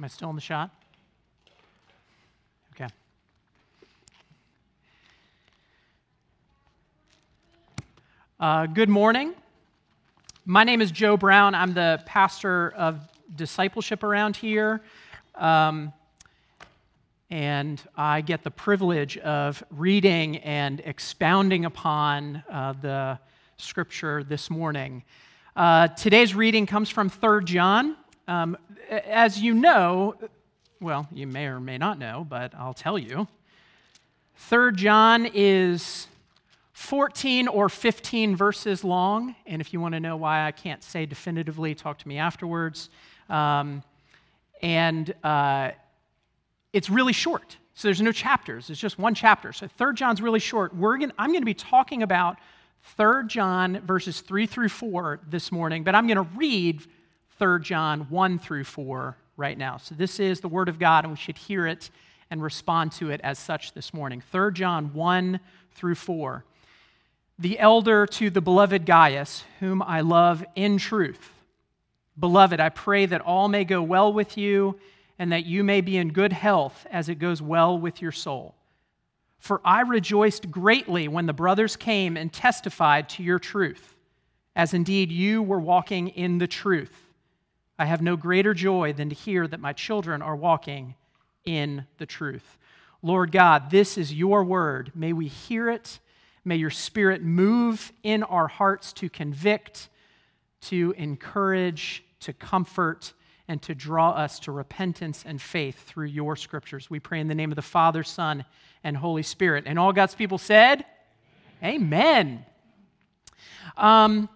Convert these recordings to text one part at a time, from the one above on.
Am I still in the shot? Okay. Uh, good morning. My name is Joe Brown. I'm the pastor of discipleship around here. Um, and I get the privilege of reading and expounding upon uh, the scripture this morning. Uh, today's reading comes from 3 John. Um, as you know, well, you may or may not know, but I'll tell you. 3 John is 14 or 15 verses long, and if you want to know why I can't say definitively, talk to me afterwards. Um, and uh, it's really short. So there's no chapters, it's just one chapter. So 3 John's really short. We're gonna, I'm going to be talking about 3 John verses 3 through 4 this morning, but I'm going to read 3 John 1 through 4 right now. So this is the Word of God, and we should hear it and respond to it as such this morning. 3 John 1 through 4 the elder to the beloved Gaius, whom I love in truth. Beloved, I pray that all may go well with you and that you may be in good health as it goes well with your soul. For I rejoiced greatly when the brothers came and testified to your truth, as indeed you were walking in the truth. I have no greater joy than to hear that my children are walking in the truth. Lord God, this is your word. May we hear it May your spirit move in our hearts to convict, to encourage, to comfort, and to draw us to repentance and faith through your scriptures. We pray in the name of the Father, Son, and Holy Spirit. And all God's people said, Amen. Um,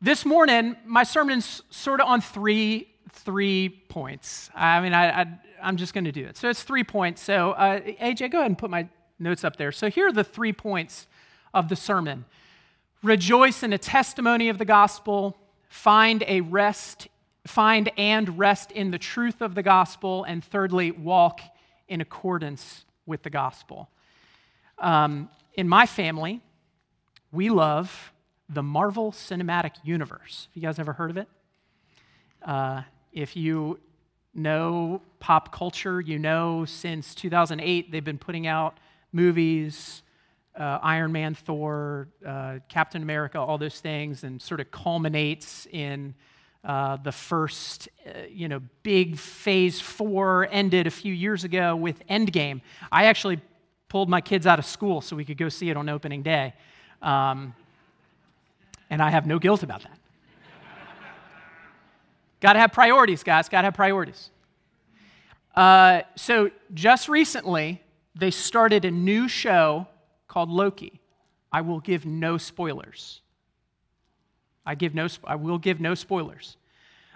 this morning, my sermon's sort of on three three points. I mean, I, I am just going to do it. So it's three points. So uh, AJ, go ahead and put my notes up there. So here are the three points of the sermon. Rejoice in a testimony of the gospel, find a rest, find and rest in the truth of the gospel, and thirdly, walk in accordance with the gospel. Um, in my family, we love the Marvel Cinematic Universe. Have you guys ever heard of it? Uh, if you know pop culture, you know since 2008 they've been putting out movies uh, Iron Man, Thor, uh, Captain America, all those things, and sort of culminates in uh, the first, uh, you know, big phase four ended a few years ago with Endgame. I actually pulled my kids out of school so we could go see it on opening day. Um, and I have no guilt about that. Got to have priorities, guys. Got to have priorities. Uh, so, just recently, they started a new show called Loki. I will give no spoilers. I, give no, I will give no spoilers.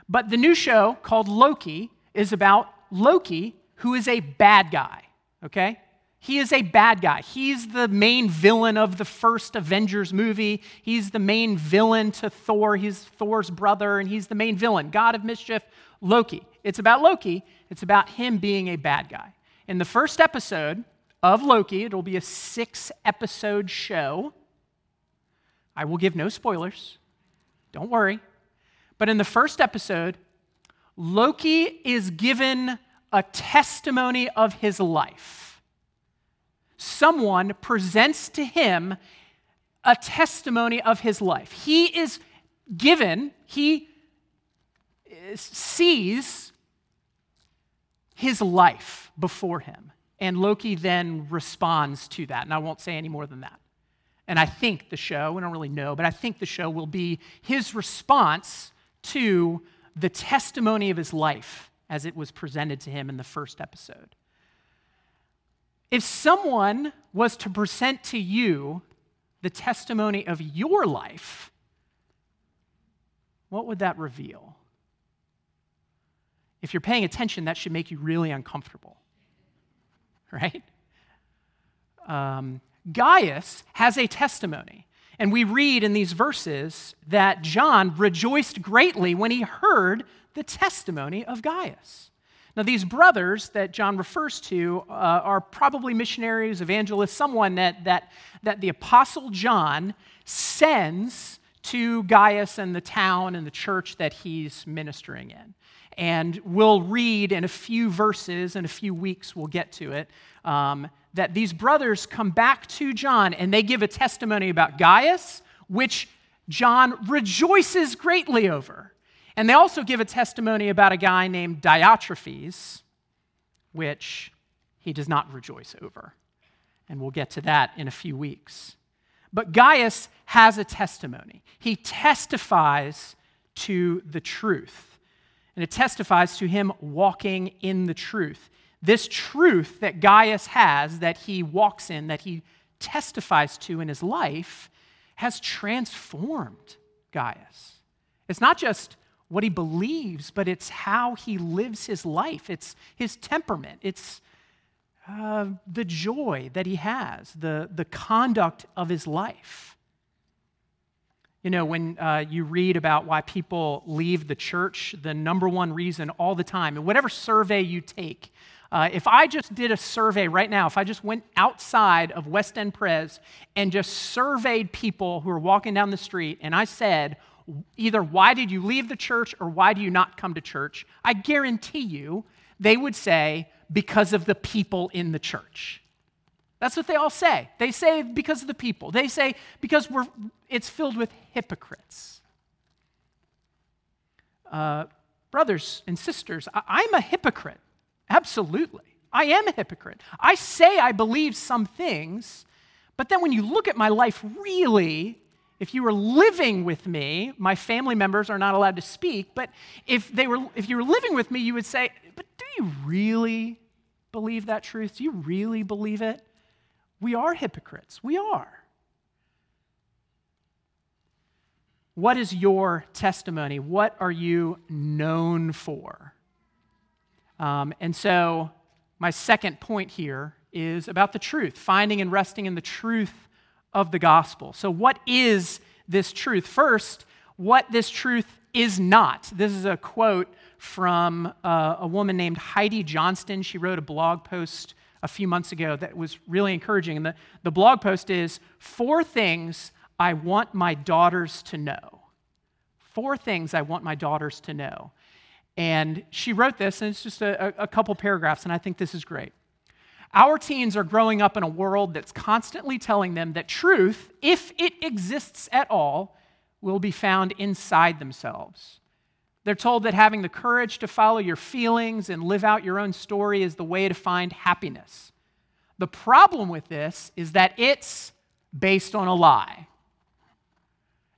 But the new show called Loki is about Loki, who is a bad guy, okay? He is a bad guy. He's the main villain of the first Avengers movie. He's the main villain to Thor. He's Thor's brother, and he's the main villain, God of mischief, Loki. It's about Loki, it's about him being a bad guy. In the first episode, of Loki. It'll be a six episode show. I will give no spoilers. Don't worry. But in the first episode, Loki is given a testimony of his life. Someone presents to him a testimony of his life. He is given, he sees his life before him. And Loki then responds to that. And I won't say any more than that. And I think the show, we don't really know, but I think the show will be his response to the testimony of his life as it was presented to him in the first episode. If someone was to present to you the testimony of your life, what would that reveal? If you're paying attention, that should make you really uncomfortable. right? Um, Gaius has a testimony. And we read in these verses that John rejoiced greatly when he heard the testimony of Gaius. Now, these brothers that John refers to uh, are probably missionaries, evangelists, someone that, that, that the Apostle John sends to Gaius and the town and the church that he's ministering in. And we'll read in a few verses, in a few weeks, we'll get to it, um, that these brothers come back to John and they give a testimony about Gaius, which John rejoices greatly over. And they also give a testimony about a guy named Diotrephes, which he does not rejoice over. And we'll get to that in a few weeks. But Gaius has a testimony. He testifies to the truth, and it testifies to him walking in the truth. This truth that Gaius has, that he walks in, that he testifies to in his life, has transformed Gaius. It's not just what he believes, but it's how he lives his life. It's his temperament. It's uh, the joy that he has, the, the conduct of his life. You know, when uh, you read about why people leave the church, the number one reason all the time, and whatever survey you take, uh, if I just did a survey right now, if I just went outside of West End Pres and just surveyed people who are walking down the street and I said, either why did you leave the church or why do you not come to church, I guarantee you they would say, because of the people in the church. That's what they all say. They say because of the people. They say because we're, it's filled with hypocrites. Uh, brothers and sisters, I, I'm a hypocrite. Absolutely. I am a hypocrite. I say I believe some things, but then when you look at my life really, if you were living with me, my family members are not allowed to speak, but if, they were, if you were living with me, you would say, But do you really believe that truth? Do you really believe it? We are hypocrites. We are. What is your testimony? What are you known for? Um, and so, my second point here is about the truth, finding and resting in the truth of the gospel. So, what is this truth? First, what this truth is not. This is a quote from uh, a woman named Heidi Johnston. She wrote a blog post a few months ago that was really encouraging. And the, the blog post is Four Things I Want My Daughters to Know. Four Things I Want My Daughters to Know. And she wrote this, and it's just a, a couple paragraphs, and I think this is great. Our teens are growing up in a world that's constantly telling them that truth, if it exists at all, will be found inside themselves. They're told that having the courage to follow your feelings and live out your own story is the way to find happiness. The problem with this is that it's based on a lie.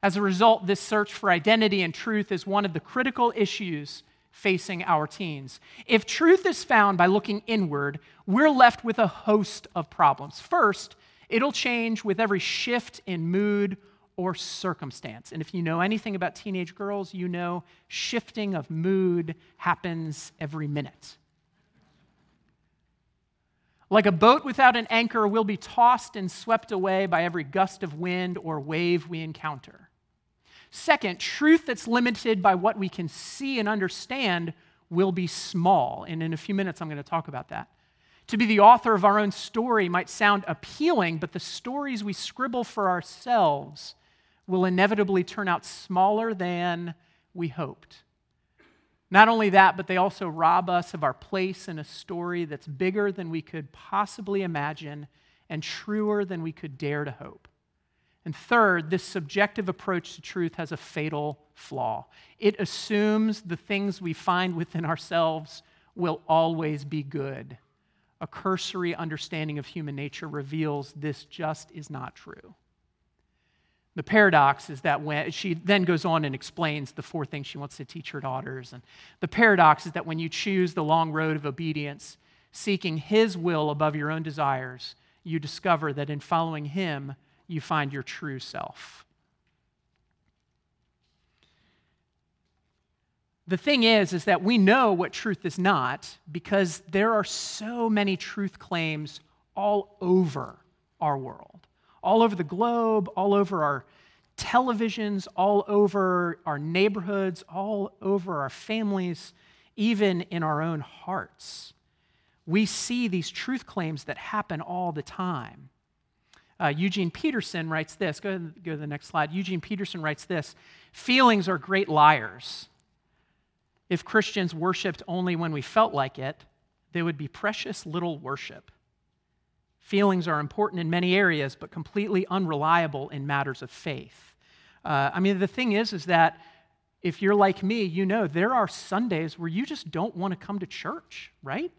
As a result, this search for identity and truth is one of the critical issues facing our teens. If truth is found by looking inward, we're left with a host of problems. First, it'll change with every shift in mood or circumstance. And if you know anything about teenage girls, you know shifting of mood happens every minute. Like a boat without an anchor, we'll be tossed and swept away by every gust of wind or wave we encounter. Second, truth that's limited by what we can see and understand will be small. And in a few minutes, I'm going to talk about that. To be the author of our own story might sound appealing, but the stories we scribble for ourselves will inevitably turn out smaller than we hoped. Not only that, but they also rob us of our place in a story that's bigger than we could possibly imagine and truer than we could dare to hope. And third, this subjective approach to truth has a fatal flaw. It assumes the things we find within ourselves will always be good. A cursory understanding of human nature reveals this just is not true. The paradox is that when she then goes on and explains the four things she wants to teach her daughters. And the paradox is that when you choose the long road of obedience, seeking His will above your own desires, you discover that in following Him, you find your true self. The thing is is that we know what truth is not because there are so many truth claims all over our world. All over the globe, all over our televisions, all over our neighborhoods, all over our families, even in our own hearts. We see these truth claims that happen all the time. Uh, Eugene Peterson writes this. Go, go to the next slide. Eugene Peterson writes this Feelings are great liars. if Christians worshiped only when we felt like it, there would be precious little worship. Feelings are important in many areas, but completely unreliable in matters of faith. Uh, I mean, the thing is, is that if you're like me, you know there are Sundays where you just don't want to come to church, right?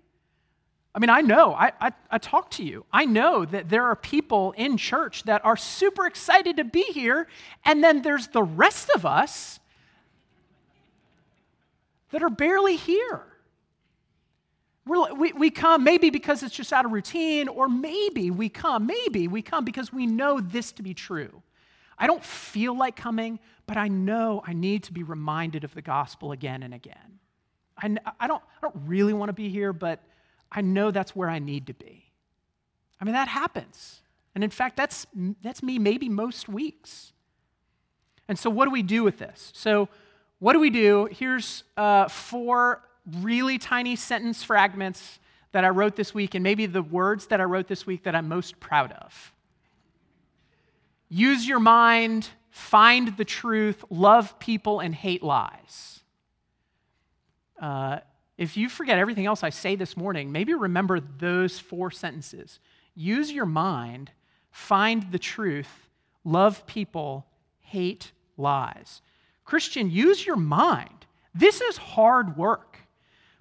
I mean, I know, I, I, I, talk to you. I know that there are people in church that are super excited to be here, and then there's the rest of us that are barely here. We're, we we come maybe because it's just out of routine, or maybe we come, maybe we come because we know this to be true. I don't feel like coming, but I know I need to be reminded of the gospel again and again. I, I, don't, I don't really want to be here, but I know that's where I need to be. I mean, that happens. And in fact, that's, that's me maybe most weeks. And so, what do we do with this? So, what do we do? Here's uh, four really tiny sentence fragments that I wrote this week, and maybe the words that I wrote this week that I'm most proud of. Use your mind, find the truth, love people, and hate lies. Uh, if you forget everything else I say this morning, maybe remember those four sentences. Use your mind, find the truth, love people, hate lies. Christian, use your mind. This is hard work.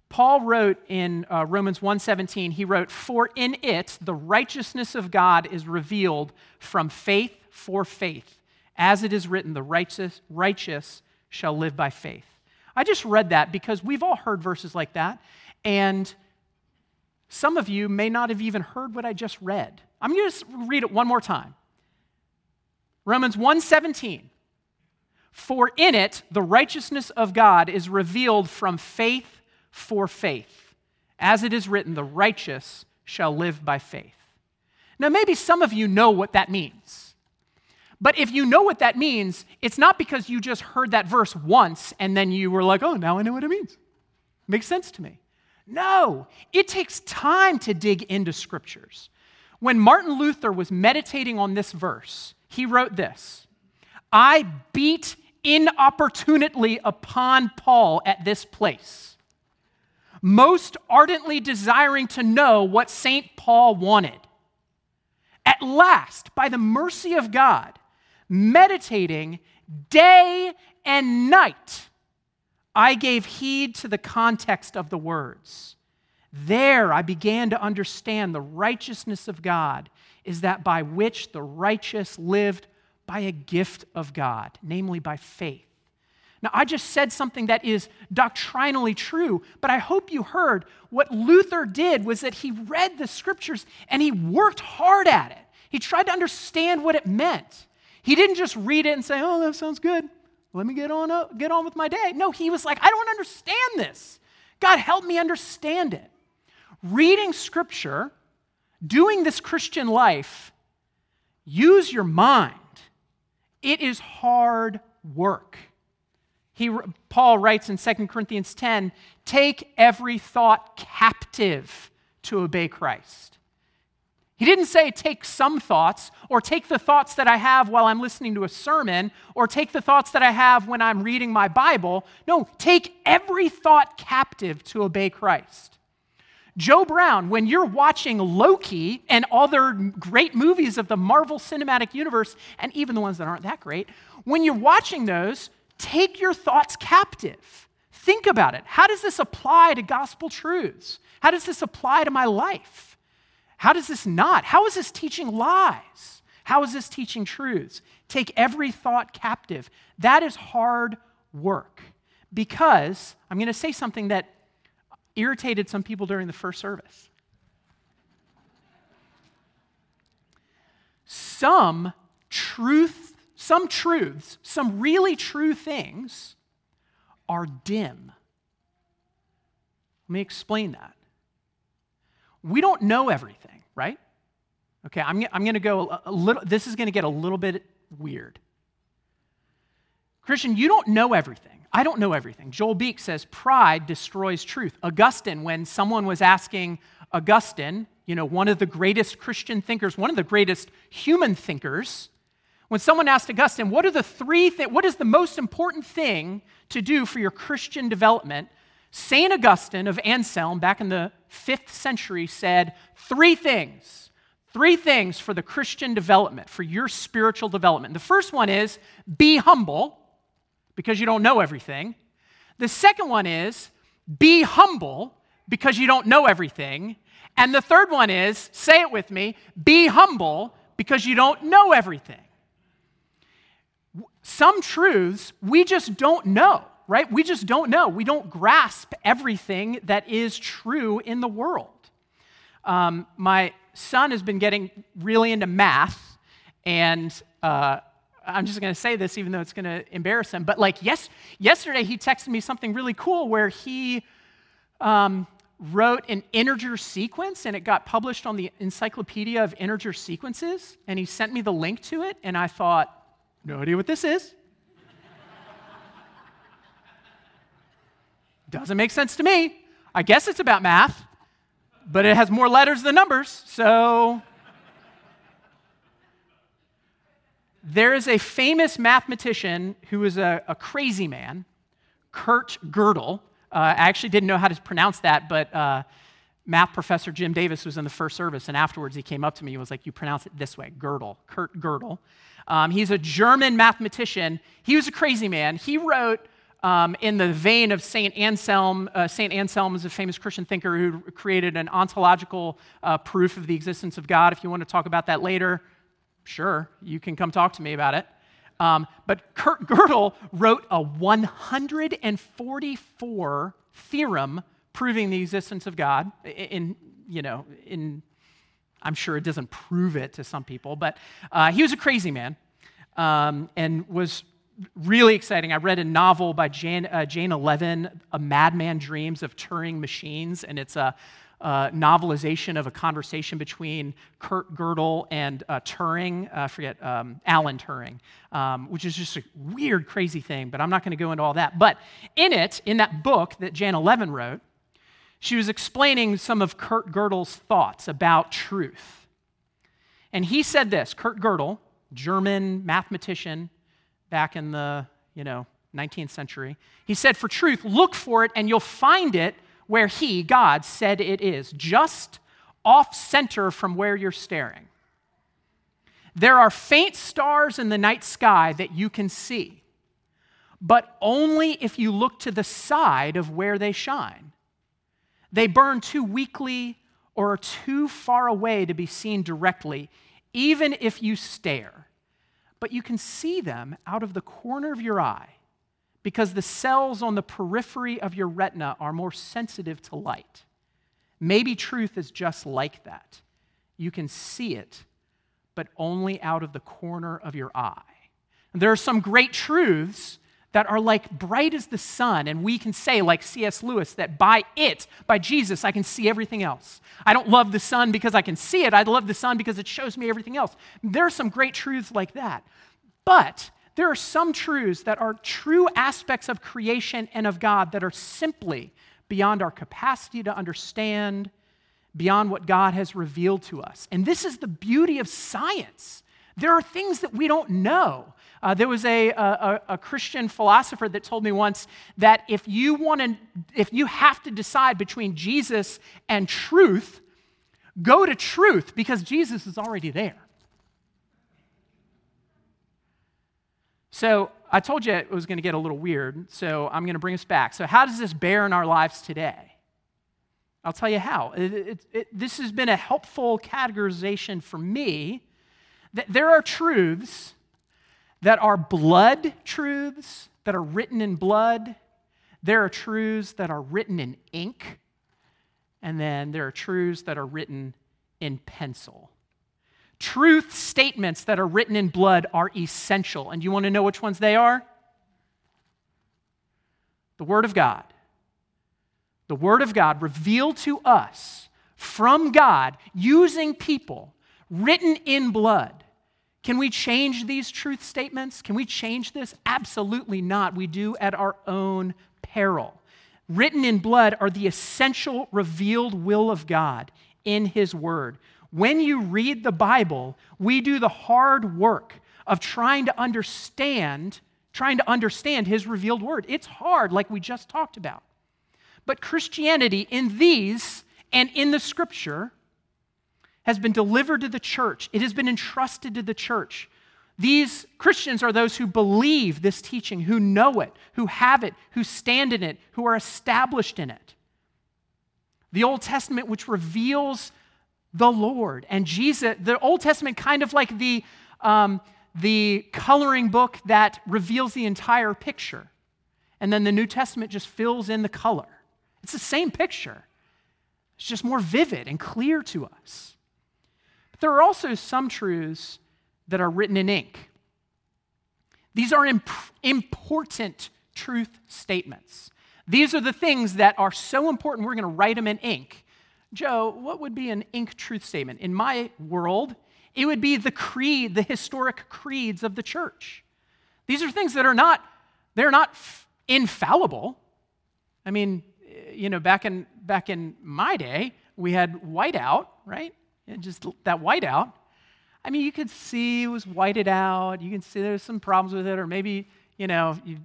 Paul wrote in uh, Romans 1:17, he wrote, "For in it the righteousness of God is revealed from faith for faith, as it is written, the righteous, righteous shall live by faith." I just read that because we've all heard verses like that, and some of you may not have even heard what I just read. I'm going to read it one more time. Romans 1:17 For in it the righteousness of God is revealed from faith for faith. As it is written, the righteous shall live by faith. Now maybe some of you know what that means. But if you know what that means, it's not because you just heard that verse once and then you were like, oh, now I know what it means. Makes sense to me. No, it takes time to dig into scriptures. When Martin Luther was meditating on this verse, he wrote this I beat inopportunely upon Paul at this place, most ardently desiring to know what St. Paul wanted. At last, by the mercy of God, meditating day and night, I gave heed to the context of the words. There I began to understand the righteousness of God is that by which the righteous lived by a gift of God, namely by faith. Now, I just said something that is doctrinally true, but I hope you heard what Luther did was that he read the scriptures and he worked hard at it. He tried to understand what it meant. He didn't just read it and say, oh, that sounds good. Let me get on, up, get on with my day. No, he was like, I don't understand this. God, help me understand it. Reading scripture, doing this Christian life, use your mind. It is hard work. He, Paul writes in 2 Corinthians 10 take every thought captive to obey Christ. He didn't say take some thoughts, or take the thoughts that I have while I'm listening to a sermon, or take the thoughts that I have when I'm reading my Bible. No, take every thought captive to obey Christ. Joe Brown, when you're watching Loki and other great movies of the Marvel Cinematic Universe, and even the ones that aren't that great, when you're watching those, take your thoughts captive. Think about it. How does this apply to gospel truths? How does this apply to my life? How does this not? How is this teaching lies? How is this teaching truths? Take every thought captive. That is hard work because I'm going to say something that irritated some people during the first service. Some truth, some truths, some really true things are dim. Let me explain that we don't know everything, right? Okay, I'm, I'm going to go a, little, this is going to get a little bit weird. Christian, you don't know everything. I don't know everything. Joel Beeke says pride destroys truth. Augustine, when someone was asking Augustine, you know, one of the greatest Christian thinkers, one of the greatest human thinkers, When someone asked Augustine, what are the three what is the most important thing to do for your Christian development? St. Augustine of Anselm, back in the fifth century, said three things. Three things for the Christian development, for your spiritual development. The first one is be humble, because you don't know everything. The second one is be humble, because you don't know everything. And the third one is, say it with me, be humble, because you don't know everything. Some truths we just don't know right? We just don't know. We don't grasp everything that is true in the world. Um, my son has been getting really into math, and uh, I'm just going to say this, even though it's going to embarrass him. But like yes, yesterday, he texted me something really cool where he um, wrote an integer sequence, and it got published on the Encyclopedia of Integer Sequences. And he sent me the link to it, and I thought, no idea what this is. Doesn't make sense to me. I guess it's about math, but it has more letters than numbers, so. there is a famous mathematician who is a, a crazy man, Kurt Gödel. Uh, I actually didn't know how to pronounce that, but uh, math professor Jim Davis was in the first service, and afterwards he came up to me and was like, You pronounce it this way, Gödel, Kurt Gödel. Um, he's a German mathematician. He was a crazy man. He wrote um, in the vein of St. Anselm. Uh, St. Anselm is a famous Christian thinker who created an ontological uh, proof of the existence of God. If you want to talk about that later, sure, you can come talk to me about it. Um, but Kurt Gödel wrote a 144 theorem proving the existence of God. In, you know, in, I'm sure it doesn't prove it to some people, but uh, he was a crazy man um, and was really exciting. I read a novel by Jane, uh, Jane Levin, A Madman Dreams of Turing Machines, and it's a, novelization of a conversation between Kurt Gödel and uh, Turing, uh, I forget, um, Alan Turing, um, which is just a weird, crazy thing, but I'm not going to go into all that. But in it, in that book that Janna Levin wrote, she was explaining some of Kurt Gödel's thoughts about truth. And he said this Kurt Gödel, German mathematician, back in the, you know, 19th century. He said, For truth, look for it and you'll find it where He, God, said it is, just off center from where you're staring. There are faint stars in the night sky that you can see, but only if you look to the side of where they shine. They burn too weakly or are too far away to be seen directly, even if you stare but you can see them out of the corner of your eye because the cells on the periphery of your retina are more sensitive to light. Maybe truth is just like that. You can see it, but only out of the corner of your eye. And there are some great truths that are like bright as the sun, and we can say, like C.S. Lewis, that by it, by Jesus, I can see everything else. I don't love the sun because I can see it, I love the sun because it shows me everything else. There are some great truths like that. But there are some truths that are true aspects of creation and of God that are simply beyond our capacity to understand, beyond what God has revealed to us. And this is the beauty of science. There are things that we don't know. Uh, there was a, a, a, Christian philosopher that told me once that if you want to, if you have to decide between Jesus and truth, go to truth because Jesus is already there. So I told you it was going to get a little weird, so I'm going to bring us back. So, how does this bear in our lives today? I'll tell you how. It, it, it, this has been a helpful categorization for me that there are truths that are blood truths that are written in blood. There are truths that are written in ink. And then there are truths that are written in pencil. Truth statements that are written in blood are essential. And you want to know which ones they are? The Word of God. The Word of God revealed to us from God using people, written in blood. Can we change these truth statements? Can we change this? Absolutely not. We do at our own peril. Written in blood are the essential revealed will of God in His Word. When you read the Bible, we do the hard work of trying to understand, trying to understand his revealed word. It's hard, like we just talked about. But Christianity in these and in the scripture has been delivered to the church. It has been entrusted to the church. These Christians are those who believe this teaching, who know it, who have it, who stand in it, who are established in it. The Old Testament, which reveals the Lord and Jesus, the Old Testament, kind of like the, um, the coloring book that reveals the entire picture. And then the New Testament just fills in the color. It's the same picture, it's just more vivid and clear to us. There are also some truths that are written in ink. These are imp- important truth statements. These are the things that are so important, we're going to write them in ink. Joe, what would be an ink truth statement? In my world, it would be the creed, the historic creeds of the church. These are things that are not, they're not f- infallible. I mean, eh, you know, back in, back in my day, we had whiteout, right? And just that whiteout. I mean, you could see it was whited out. You can see there's some problems with it, or maybe, you know, you,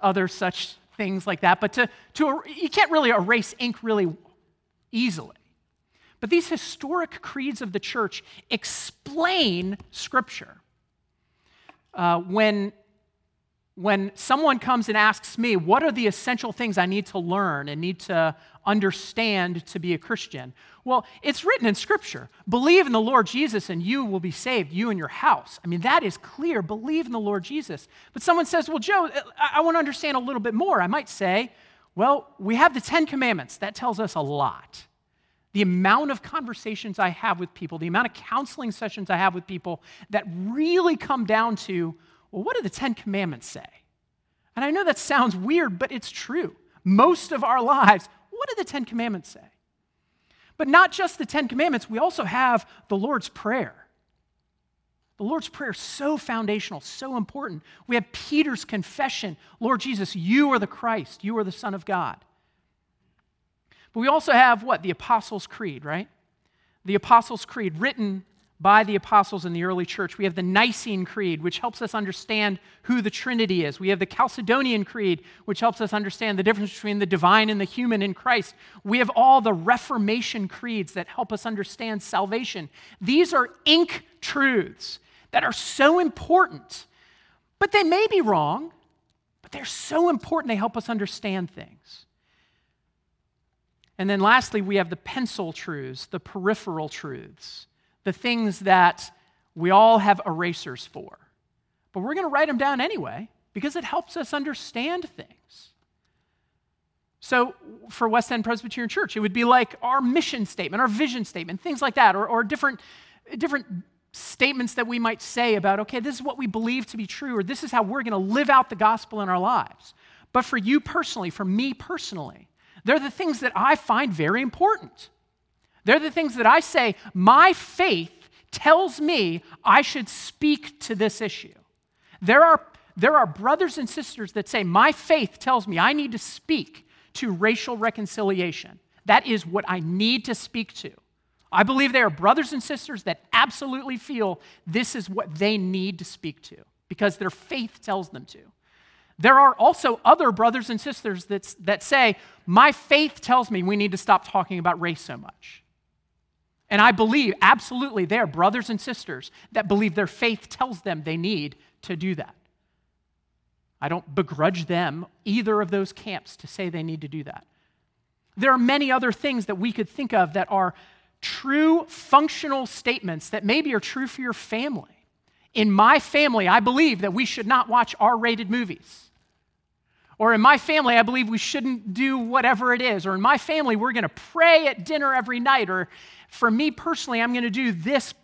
other such things like that. But to, to, you can't really erase ink really easily. But these historic creeds of the church explain Scripture. Uh, when when someone comes and asks me, what are the essential things I need to learn and need to understand to be a Christian? Well, it's written in Scripture. Believe in the Lord Jesus and you will be saved, you and your house. I mean, that is clear. Believe in the Lord Jesus. But someone says, well, Joe, uh, I, I want to understand a little bit more. I might say, well, we have the Ten Commandments. That tells us a lot. The amount of conversations I have with people, the amount of counseling sessions I have with people that really come down to, well, what do the Ten Commandments say? And I know that sounds weird, but it's true. Most of our lives, what do the Ten Commandments say? But not just the Ten Commandments, we also have the Lord's Prayer. The Lord's Prayer is so foundational, so important. We have Peter's confession Lord Jesus, you are the Christ, you are the Son of God. But we also have what? The Apostles' Creed, right? The Apostles' Creed, written by the apostles in the early church. We have the Nicene Creed, which helps us understand who the Trinity is. We have the Chalcedonian Creed, which helps us understand the difference between the divine and the human in Christ. We have all the Reformation creeds that help us understand salvation. These are ink truths that are so important, but they may be wrong, but they're so important they help us understand things. And then lastly, we have the pencil truths, the peripheral truths the things that we all have erasers for. But we're going to write them down anyway because it helps us understand things. So, for West End Presbyterian Church, it would be like our mission statement, our vision statement, things like that, or, or different, different statements that we might say about, okay, this is what we believe to be true, or this is how we're going to live out the gospel in our lives. But for you personally, for me personally, they're the things that I find very important. They're the things that I say, my faith tells me I should speak to this issue. There are, there are brothers and sisters that say, my faith tells me I need to speak to racial reconciliation. That is what I need to speak to. I believe there are brothers and sisters that absolutely feel this is what they need to speak to because their faith tells them to. There are also other brothers and sisters that, that say, My faith tells me we need to stop talking about race so much. And I believe, absolutely, they are brothers and sisters that believe their faith tells them they need to do that. I don't begrudge them, either of those camps, to say they need to do that. There are many other things that we could think of that are true functional statements that maybe are true for your family. In my family, I believe that we should not watch R rated movies. Or in my family, I believe we shouldn't do whatever it is. Or in my family, we're going to pray at dinner every night. Or for me personally, I'm going to do this.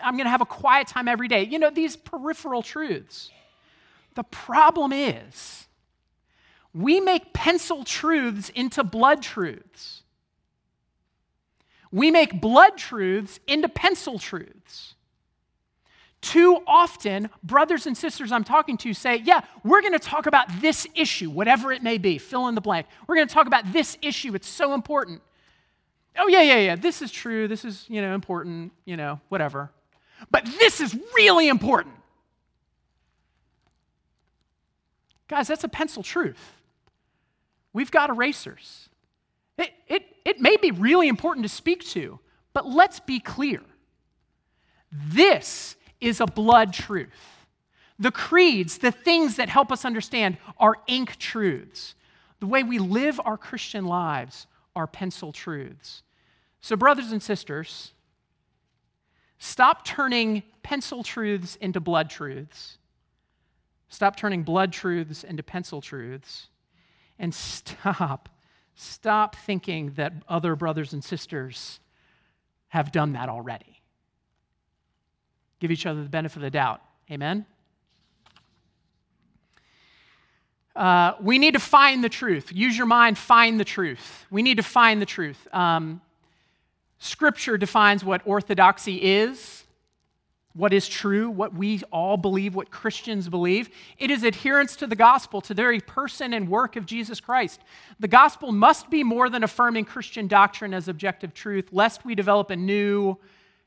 I'm going to have a quiet time every day. You know, these peripheral truths. The problem is, we make pencil truths into blood truths. We make blood truths into pencil truths. Too often, brothers and sisters I'm talking to say, Yeah, we're going to talk about this issue, whatever it may be, fill in the blank. We're going to talk about this issue, it's so important. Oh, yeah, yeah, yeah, this is true, this is, you know, important, you know, whatever. But this is really important. Guys, that's a pencil truth. We've got erasers. It, it, it may be really important to speak to, but let's be clear. This is a blood truth. The creeds, the things that help us understand, are ink truths. The way we live our Christian lives are pencil truths. So, brothers and sisters, stop turning pencil truths into blood truths. Stop turning blood truths into pencil truths. And stop, stop thinking that other brothers and sisters have done that already. Give each other the benefit of the doubt. Amen? Uh, we need to find the truth. Use your mind, find the truth. We need to find the truth. Um, scripture defines what orthodoxy is, what is true, what we all believe, what Christians believe. It is adherence to the gospel, to the very person and work of Jesus Christ. The gospel must be more than affirming Christian doctrine as objective truth, lest we develop a new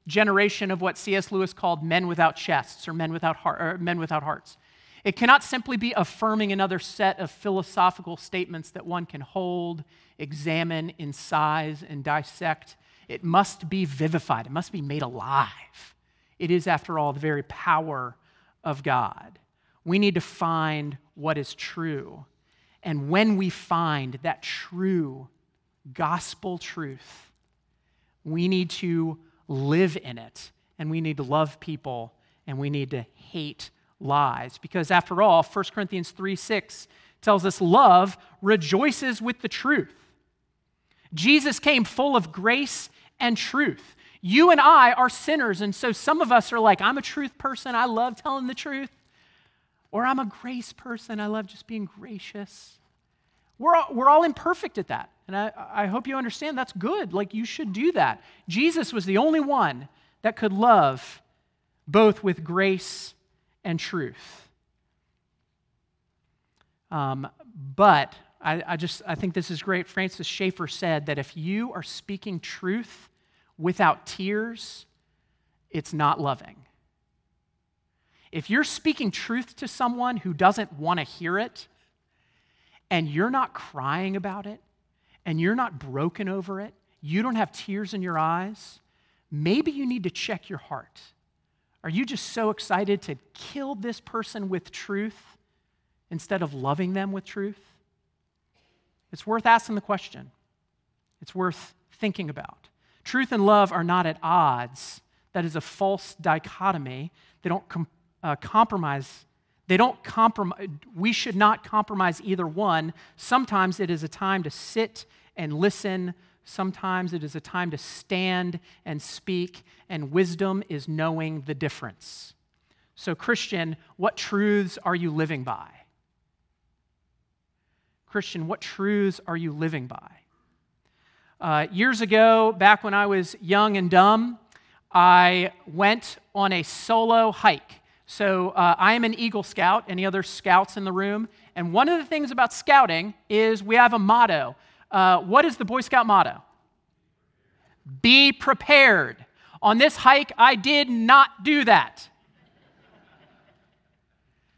generation of what C.S. Lewis called men without chests or men without, heart, or men without hearts. It cannot simply be affirming another set of philosophical statements that one can hold, examine, incise, and dissect. It must be vivified, it must be made alive. It is, after all, the very power of God. We need to find what is true. And when we find that true gospel truth, we need to live in it, and we need to love people, and we need to hate lies. Because after all, 1 Corinthians 3 6 tells us love rejoices with the truth. Jesus came full of grace and truth. You and I are sinners, and so some of us are like, I'm a truth person, I love telling the truth. Or I'm a grace person, I love just being gracious. We're all, we're all imperfect at that. And I, I hope you understand that's good. Like, you should do that. Jesus was the only one that could love both with grace and truth. Um, but I, I, just I think this is great. Francis Schaeffer said that if you are speaking truth without tears, it's not loving. If you're speaking truth to someone who doesn't want to hear it, and you're not crying about it, and you're not broken over it, you don't have tears in your eyes, maybe you need to check your heart. Are you just so excited to kill this person with truth instead of loving them with truth? It's worth asking the question. It's worth thinking about. Truth and love are not at odds. That is a false dichotomy. They don't com- uh, compromise. They don't compromise. We should not compromise either one. Sometimes it is a time to sit and listen Sometimes it is a time to stand and speak, and wisdom is knowing the difference. So, Christian, what truths are you living by? Christian, what truths are you living by? Uh, years ago, back when I was young and dumb, I went on a solo hike. So uh, I am an Eagle Scout. Any other scouts in the room? And one of the things about scouting is we have a motto uh, what is the Boy Scout motto? Be prepared. On this hike, I did not do that.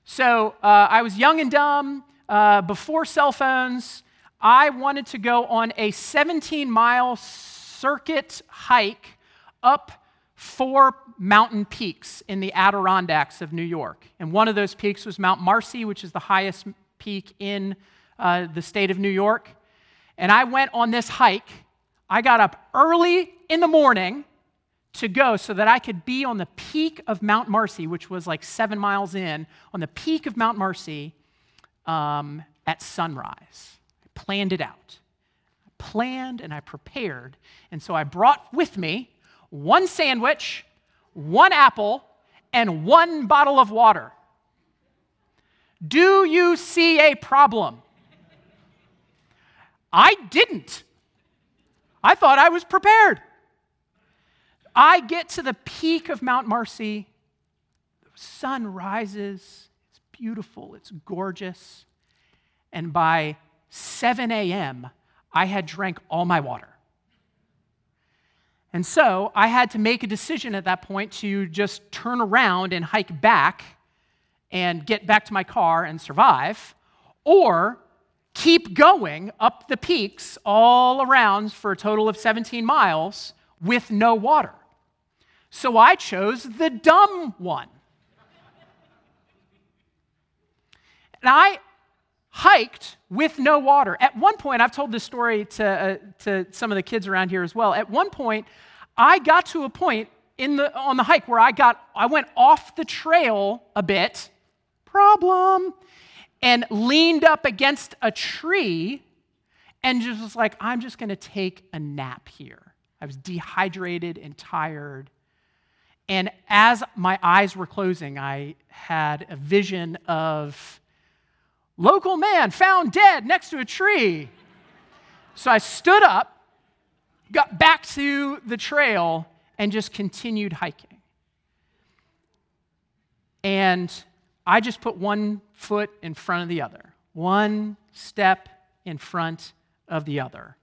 So uh, I was young and dumb, uh, before cell phones. I wanted to go on a 17 mile circuit hike up four mountain peaks in the Adirondacks of New York. And one of those peaks was Mount Marcy, which is the highest peak in uh, the state of New York and I went on this hike. I got up early in the morning to go so that I could be on the peak of Mount Marcy, which was like seven miles in, on the peak of Mount Marcy um, at sunrise. I planned it out. I planned and I prepared. And so I brought with me one sandwich, one apple, and one bottle of water. Do you see a problem? I didn't. I thought I was prepared. I get to the peak of Mount Marcy. The sun rises. It's beautiful. It's gorgeous. And by 7 a.m., I had drank all my water. And so I had to make a decision at that point to just turn around and hike back and get back to my car and survive, or keep going up the peaks all around for a total of 17 miles with no water. So I chose the dumb one. and I hiked with no water. At one point, I've told this story to, uh, to some of the kids around here as well. At one point, I got to a point in the, on the hike where I, got, I went off the trail a bit, problem, and leaned up against a tree and just was like, I'm just going to take a nap here. I was dehydrated and tired. And as my eyes were closing, I had a vision of local man found dead next to a tree. So I stood up, got back to the trail, and just continued hiking. And I just put one foot in front of the other, one step in front of the other.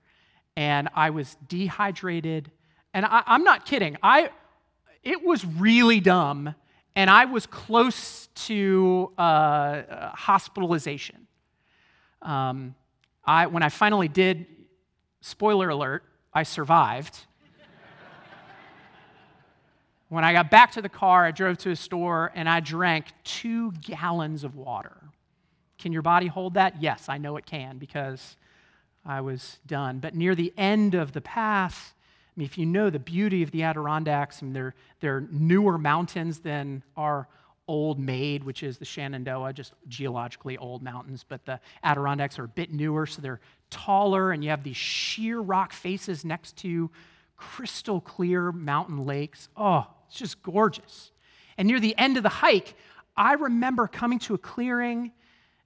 And I was dehydrated. And I, am not kidding. I, it was really dumb and I was close to uh, uh, hospitalization. Um, I, when I finally did, spoiler alert, I survived. when I got back to the car, I drove to a store and I drank two gallons of water. Can your body hold that? Yes, I know it can because I was done. But near the end of the path, mean, if you know the beauty of the Adirondacks, and they're, they're newer mountains than our old maid, which is the Shenandoah, just geologically old mountains, but the Adirondacks are a bit newer, so they're taller, and you have these sheer rock faces next to crystal clear mountain lakes. Oh, it's just gorgeous. And near the end of the hike, I remember coming to a clearing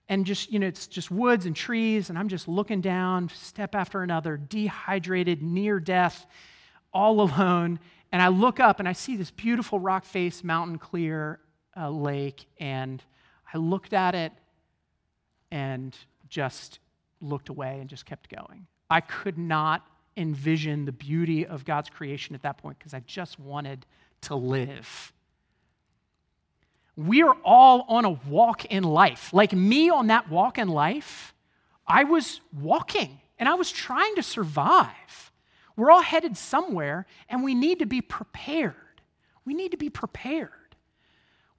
and just, you know, it's just woods and trees, and I'm just looking down, step after another, dehydrated, near death all alone, and I look up and I see this beautiful rock face, mountain clear uh, lake, and I looked at it and just looked away and just kept going. I could not envision the beauty of God's creation at that point because I just wanted to live. We are all on a walk in life. Like me on that walk in life, I was walking and I was trying to survive. We're all headed somewhere, and we need to be prepared. We need to be prepared.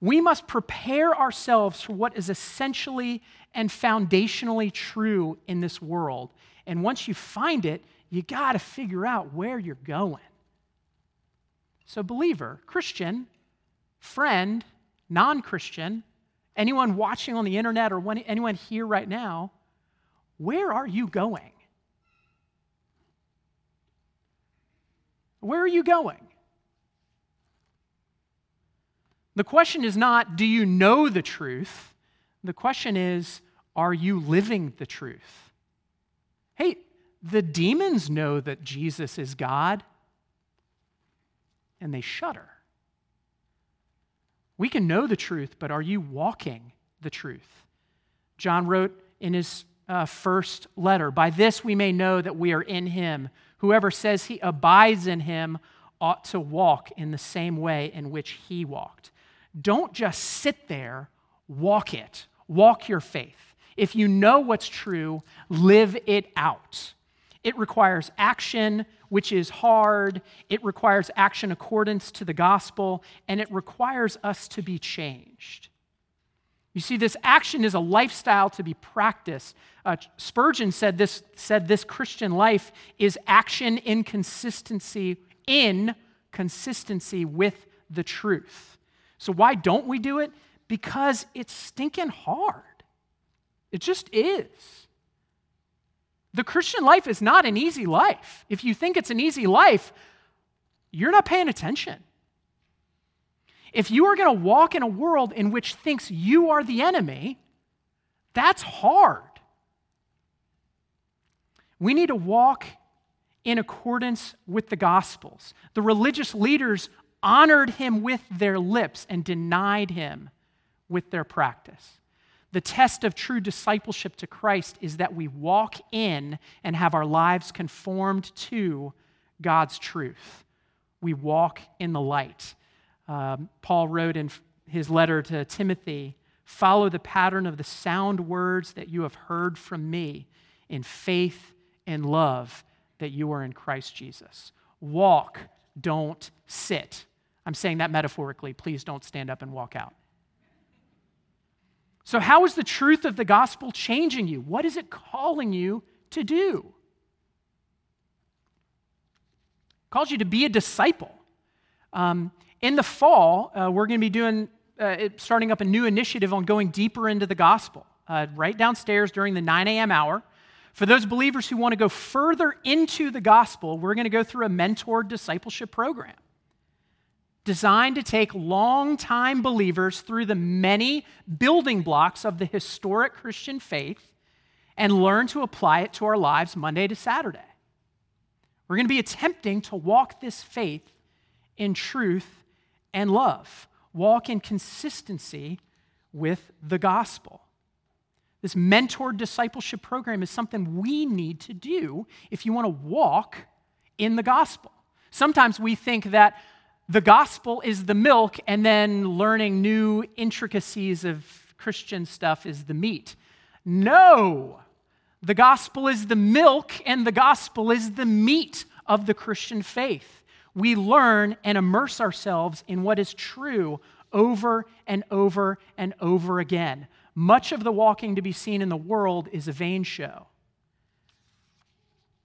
We must prepare ourselves for what is essentially and foundationally true in this world. And once you find it, you got to figure out where you're going. So, believer, Christian, friend, non Christian, anyone watching on the internet or anyone here right now, where are you going? Where are you going? The question is not, do you know the truth? The question is, are you living the truth? Hey, the demons know that Jesus is God, and they shudder. We can know the truth, but are you walking the truth? John wrote in his uh, first letter By this we may know that we are in him. Whoever says he abides in him ought to walk in the same way in which he walked. Don't just sit there, walk it. Walk your faith. If you know what's true, live it out. It requires action, which is hard. It requires action accordance to the gospel, and it requires us to be changed. You see, this action is a lifestyle to be practiced. Uh, Spurgeon said this, said this Christian life is action in consistency, in consistency with the truth. So, why don't we do it? Because it's stinking hard. It just is. The Christian life is not an easy life. If you think it's an easy life, you're not paying attention. If you are going to walk in a world in which thinks you are the enemy, that's hard. We need to walk in accordance with the Gospels. The religious leaders honored him with their lips and denied him with their practice. The test of true discipleship to Christ is that we walk in and have our lives conformed to God's truth. We walk in the light. Um, Paul wrote in his letter to Timothy Follow the pattern of the sound words that you have heard from me in faith and love that you are in Christ Jesus. Walk, don't sit. I'm saying that metaphorically. Please don't stand up and walk out. So, how is the truth of the gospel changing you? What is it calling you to do? It calls you to be a disciple. Um, in the fall, uh, we're going to be doing, uh, starting up a new initiative on going deeper into the gospel. Uh, right downstairs during the 9 a.m. hour. For those believers who want to go further into the gospel, we're going to go through a mentored discipleship program designed to take long-time believers through the many building blocks of the historic Christian faith and learn to apply it to our lives Monday to Saturday. We're going to be attempting to walk this faith in truth and love, walk in consistency with the gospel. This mentor discipleship program is something we need to do if you want to walk in the gospel. Sometimes we think that the gospel is the milk, and then learning new intricacies of Christian stuff is the meat. No! The gospel is the milk, and the gospel is the meat of the Christian faith. We learn and immerse ourselves in what is true over and over and over again. Much of the walking to be seen in the world is a vain show.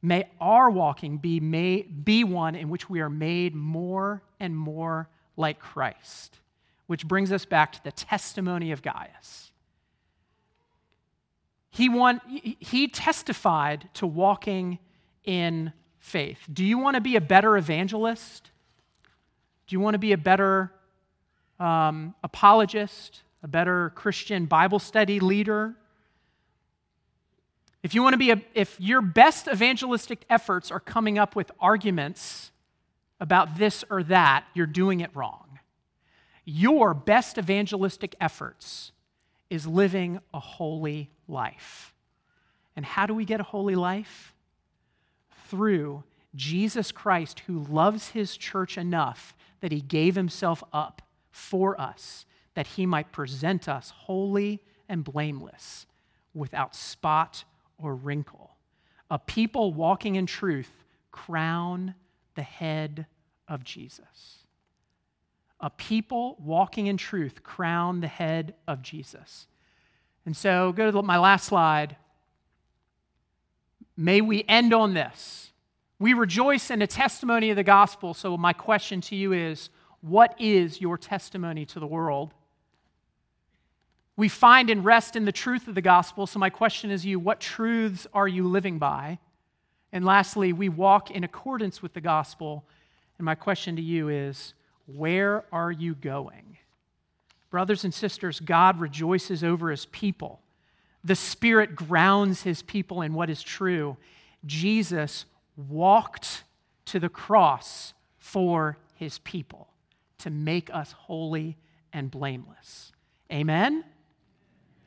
May our walking be, made, be one in which we are made more and more like Christ, which brings us back to the testimony of Gaius. He, want, he testified to walking in faith. Do you want to be a better evangelist? Do you want to be a better um, apologist, a better Christian Bible study leader? If you want to be a, if your best evangelistic efforts are coming up with arguments about this or that, you're doing it wrong. Your best evangelistic efforts is living a holy life. And how do we get a holy life? Through Jesus Christ, who loves his church enough that he gave himself up for us, that he might present us holy and blameless, without spot or wrinkle. A people walking in truth crown the head of Jesus. A people walking in truth crown the head of Jesus. And so, go to my last slide. May we end on this. We rejoice in the testimony of the gospel. So, my question to you is what is your testimony to the world? we find and rest in the truth of the gospel. So, my question is you what truths are you living by? And lastly, we walk in accordance with the gospel. And my question to you is where are you going? Brothers and sisters, God rejoices over his people. The Spirit grounds his people in what is true. Jesus walked to the cross for his people to make us holy and blameless. Amen?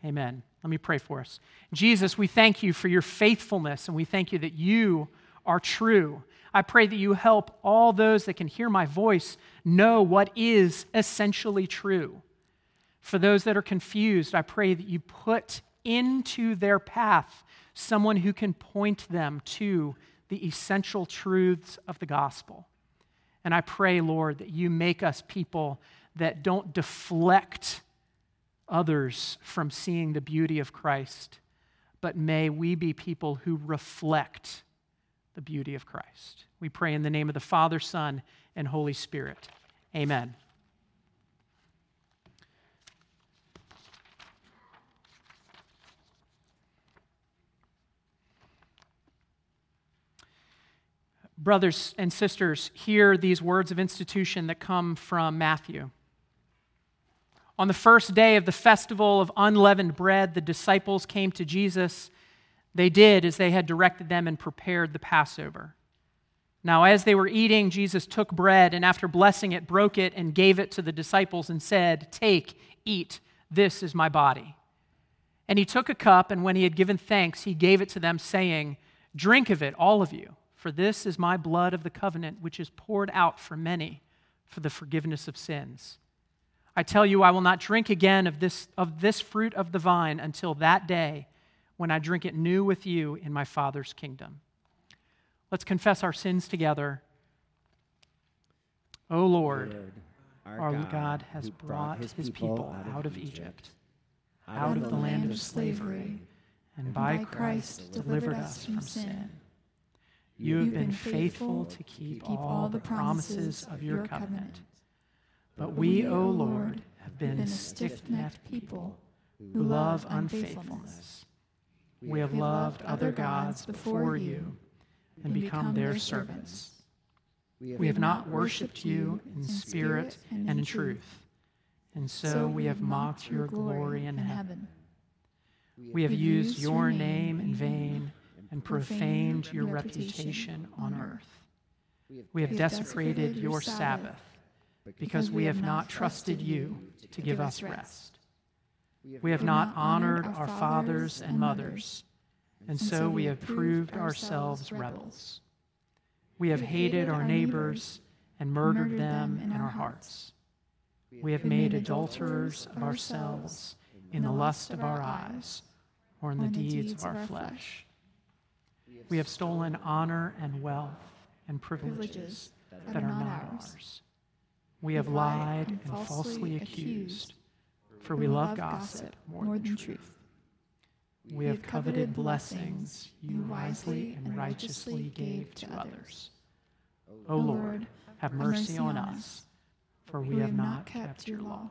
Amen. Let me pray for us. Jesus, we thank you for your faithfulness and we thank you that you are true. I pray that you help all those that can hear my voice know what is essentially true. For those that are confused, I pray that you put into their path someone who can point them to the essential truths of the gospel. And I pray, Lord, that you make us people that don't deflect others from seeing the beauty of Christ, but may we be people who reflect the beauty of Christ. We pray in the name of the Father, Son, and Holy Spirit. Amen. Brothers and sisters, hear these words of institution that come from Matthew. On the first day of the festival of unleavened bread, the disciples came to Jesus. They did as they had directed them and prepared the Passover. Now, as they were eating, Jesus took bread and after blessing it, broke it and gave it to the disciples and said, Take, eat, this is my body. And he took a cup, and when he had given thanks, he gave it to them, saying, Drink of it, all of you, for this is my blood of the covenant, which is poured out for many for the forgiveness of sins. I tell you, I will not drink again of this, of this fruit of the vine until that day when I drink it new with you in my Father's kingdom. Let's confess our sins together. O Lord, Lord our, our God, God, has brought his people out of Egypt, out of the land of slavery, and by Christ delivered us from sin. You have been faithful to keep all the promises of your covenant. But we, O Lord, have been a stiff necked people who love unfaithfulness. We have loved other gods before you and become their servants. We have not worshipped you in spirit and in truth, and so we have mocked your glory in heaven. We have used your name in vain and profaned your reputation on earth. We have desecrated your Sabbath because we have not trusted you to give us rest. We have not honored our fathers and mothers, and so we have proved ourselves rebels. We have hated our neighbors and murdered them in our hearts. We have made adulterers of ourselves in the lust of our eyes or in the deeds of our flesh. We have stolen honor and wealth and privileges that are not ours. We have lied and falsely accused, for we love gossip more than truth. We have coveted blessings you wisely and righteously gave to others. O oh, oh, Lord, have mercy on us, for we have not kept your law.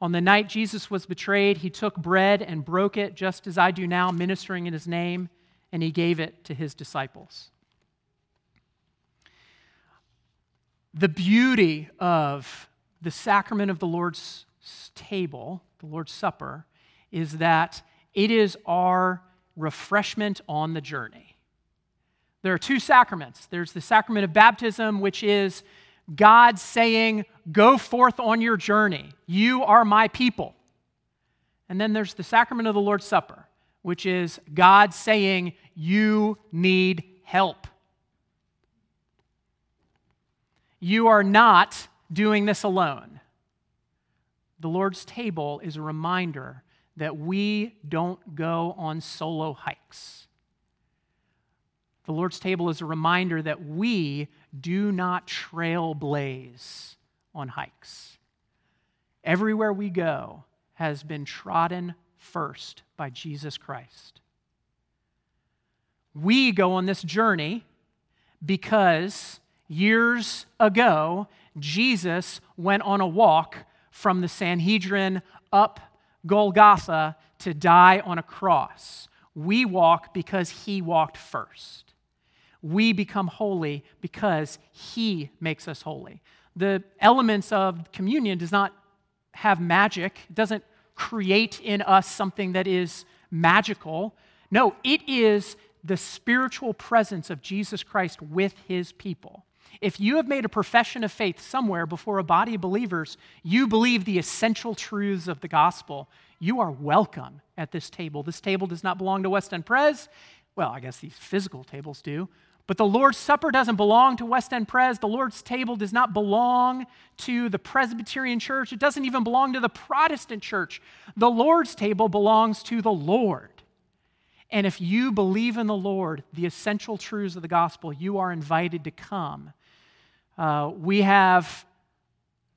On the night Jesus was betrayed, he took bread and broke it, just as I do now, ministering in his name, and he gave it to his disciples. The beauty of the sacrament of the Lord's table, the Lord's Supper, is that it is our refreshment on the journey. There are two sacraments there's the sacrament of baptism, which is God saying, Go forth on your journey. You are my people. And then there's the sacrament of the Lord's Supper, which is God saying, You need help. You are not doing this alone. The Lord's table is a reminder that we don't go on solo hikes. The Lord's table is a reminder that we do not trailblaze on hikes. Everywhere we go has been trodden first by Jesus Christ. We go on this journey because years ago, Jesus went on a walk from the Sanhedrin up Golgotha to die on a cross. We walk because he walked first we become holy because he makes us holy. The elements of communion does not have magic. It doesn't create in us something that is magical. No, it is the spiritual presence of Jesus Christ with his people. If you have made a profession of faith somewhere before a body of believers, you believe the essential truths of the gospel, you are welcome at this table. This table does not belong to West End Pres. Well, I guess these physical tables do, but the Lord's Supper doesn't belong to West End Pres. The Lord's table does not belong to the Presbyterian church. It doesn't even belong to the Protestant church. The Lord's table belongs to the Lord. And if you believe in the Lord, the essential truths of the gospel, you are invited to come. Uh, we have,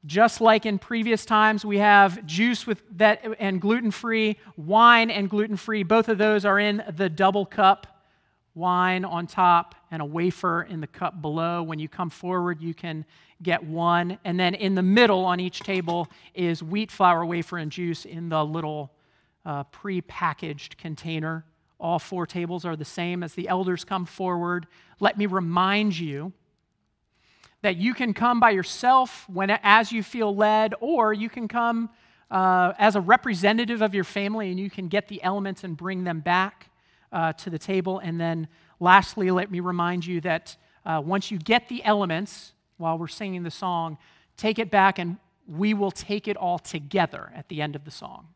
just like in previous times, we have juice with that and gluten free, wine and gluten free. Both of those are in the double cup wine on top and a wafer in the cup below. When you come forward, you can get one. And then in the middle on each table is wheat flour wafer and juice in the little uh, pre-packaged container. All four tables are the same. As the elders come forward, let me remind you that you can come by yourself when, as you feel led, or you can come uh, as a representative of your family and you can get the elements and bring them back uh, to the table. And then, lastly, let me remind you that uh, once you get the elements while we're singing the song, take it back and we will take it all together at the end of the song.